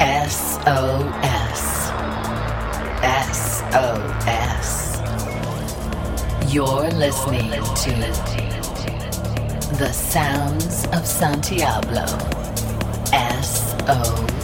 SOS. SOS. You're listening to the sounds of Santiago. SOS.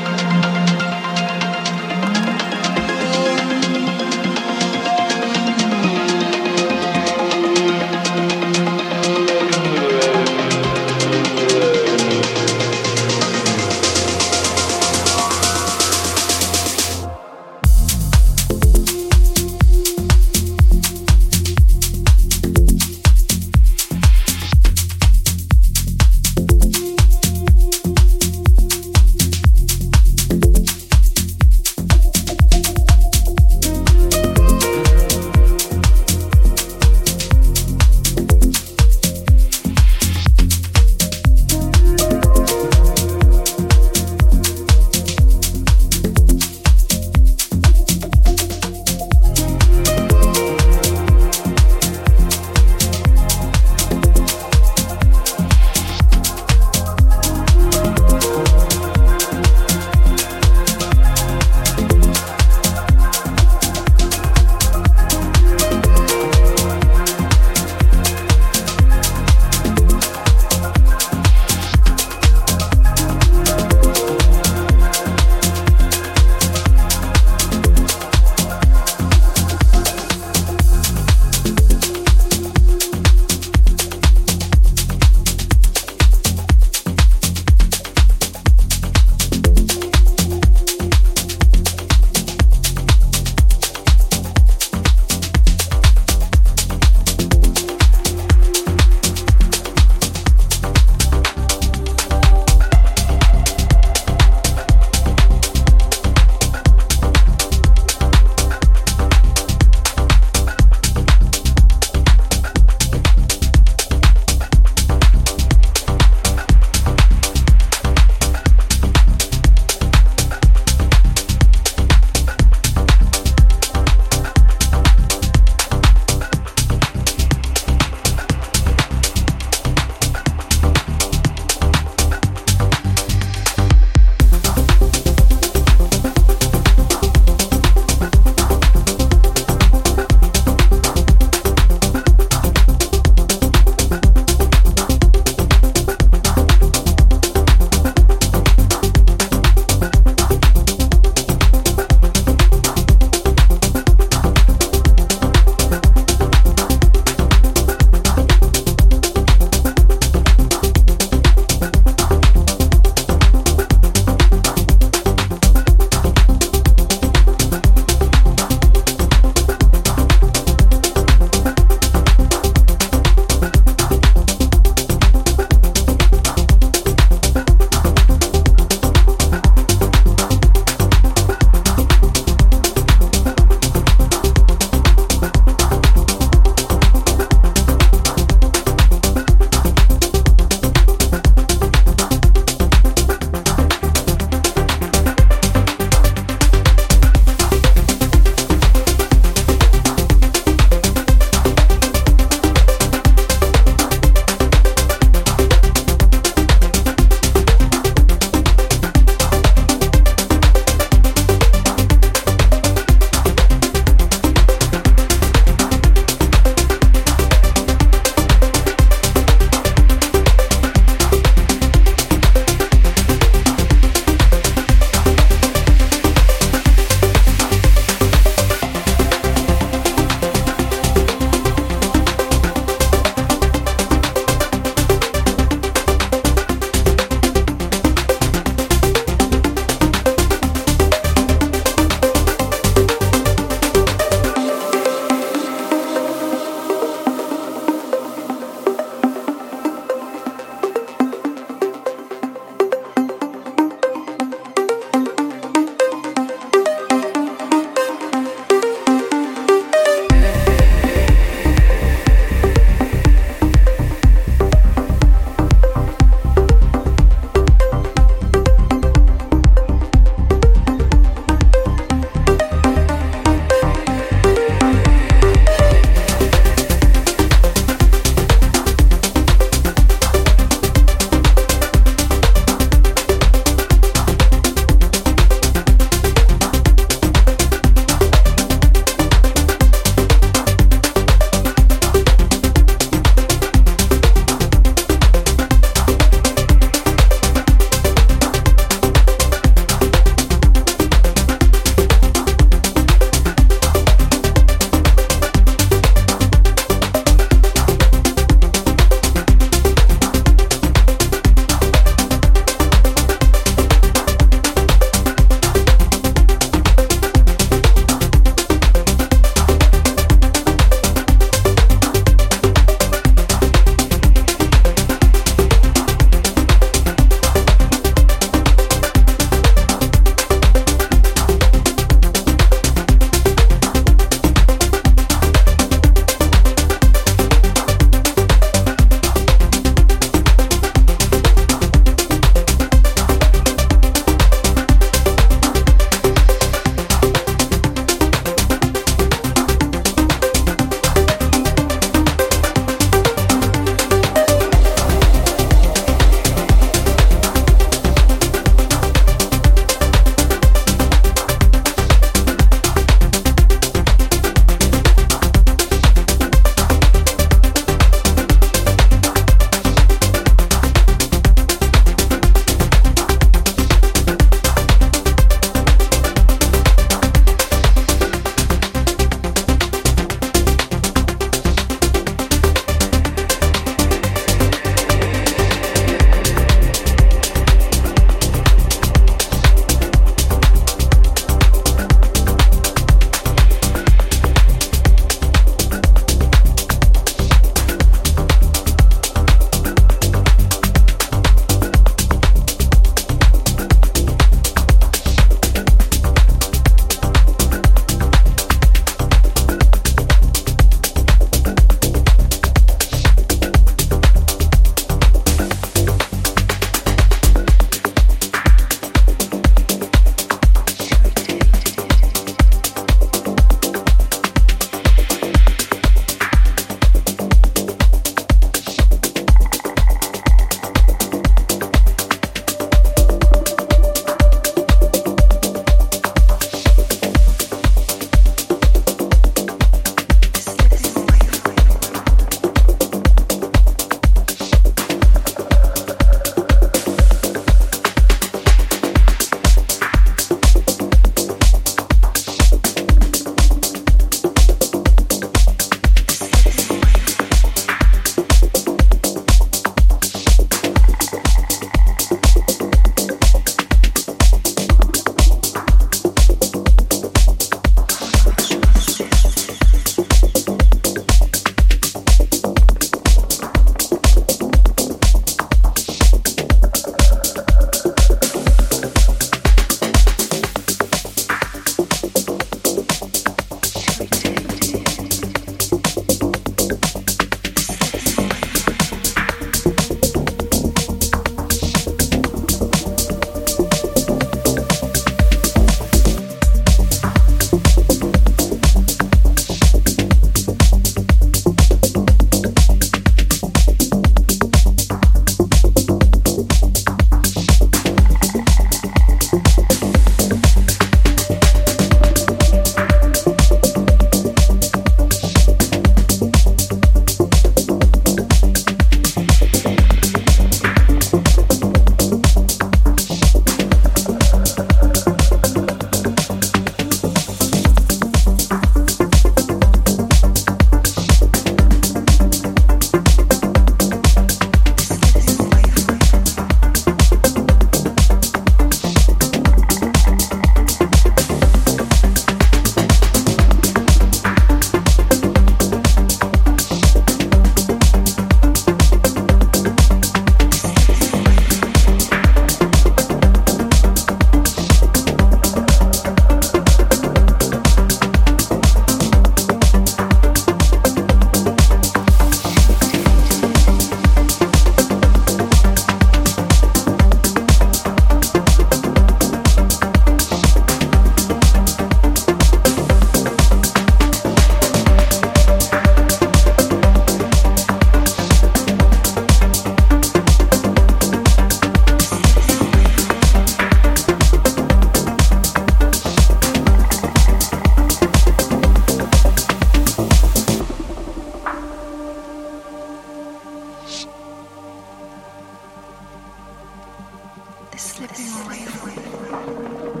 slipping away from you.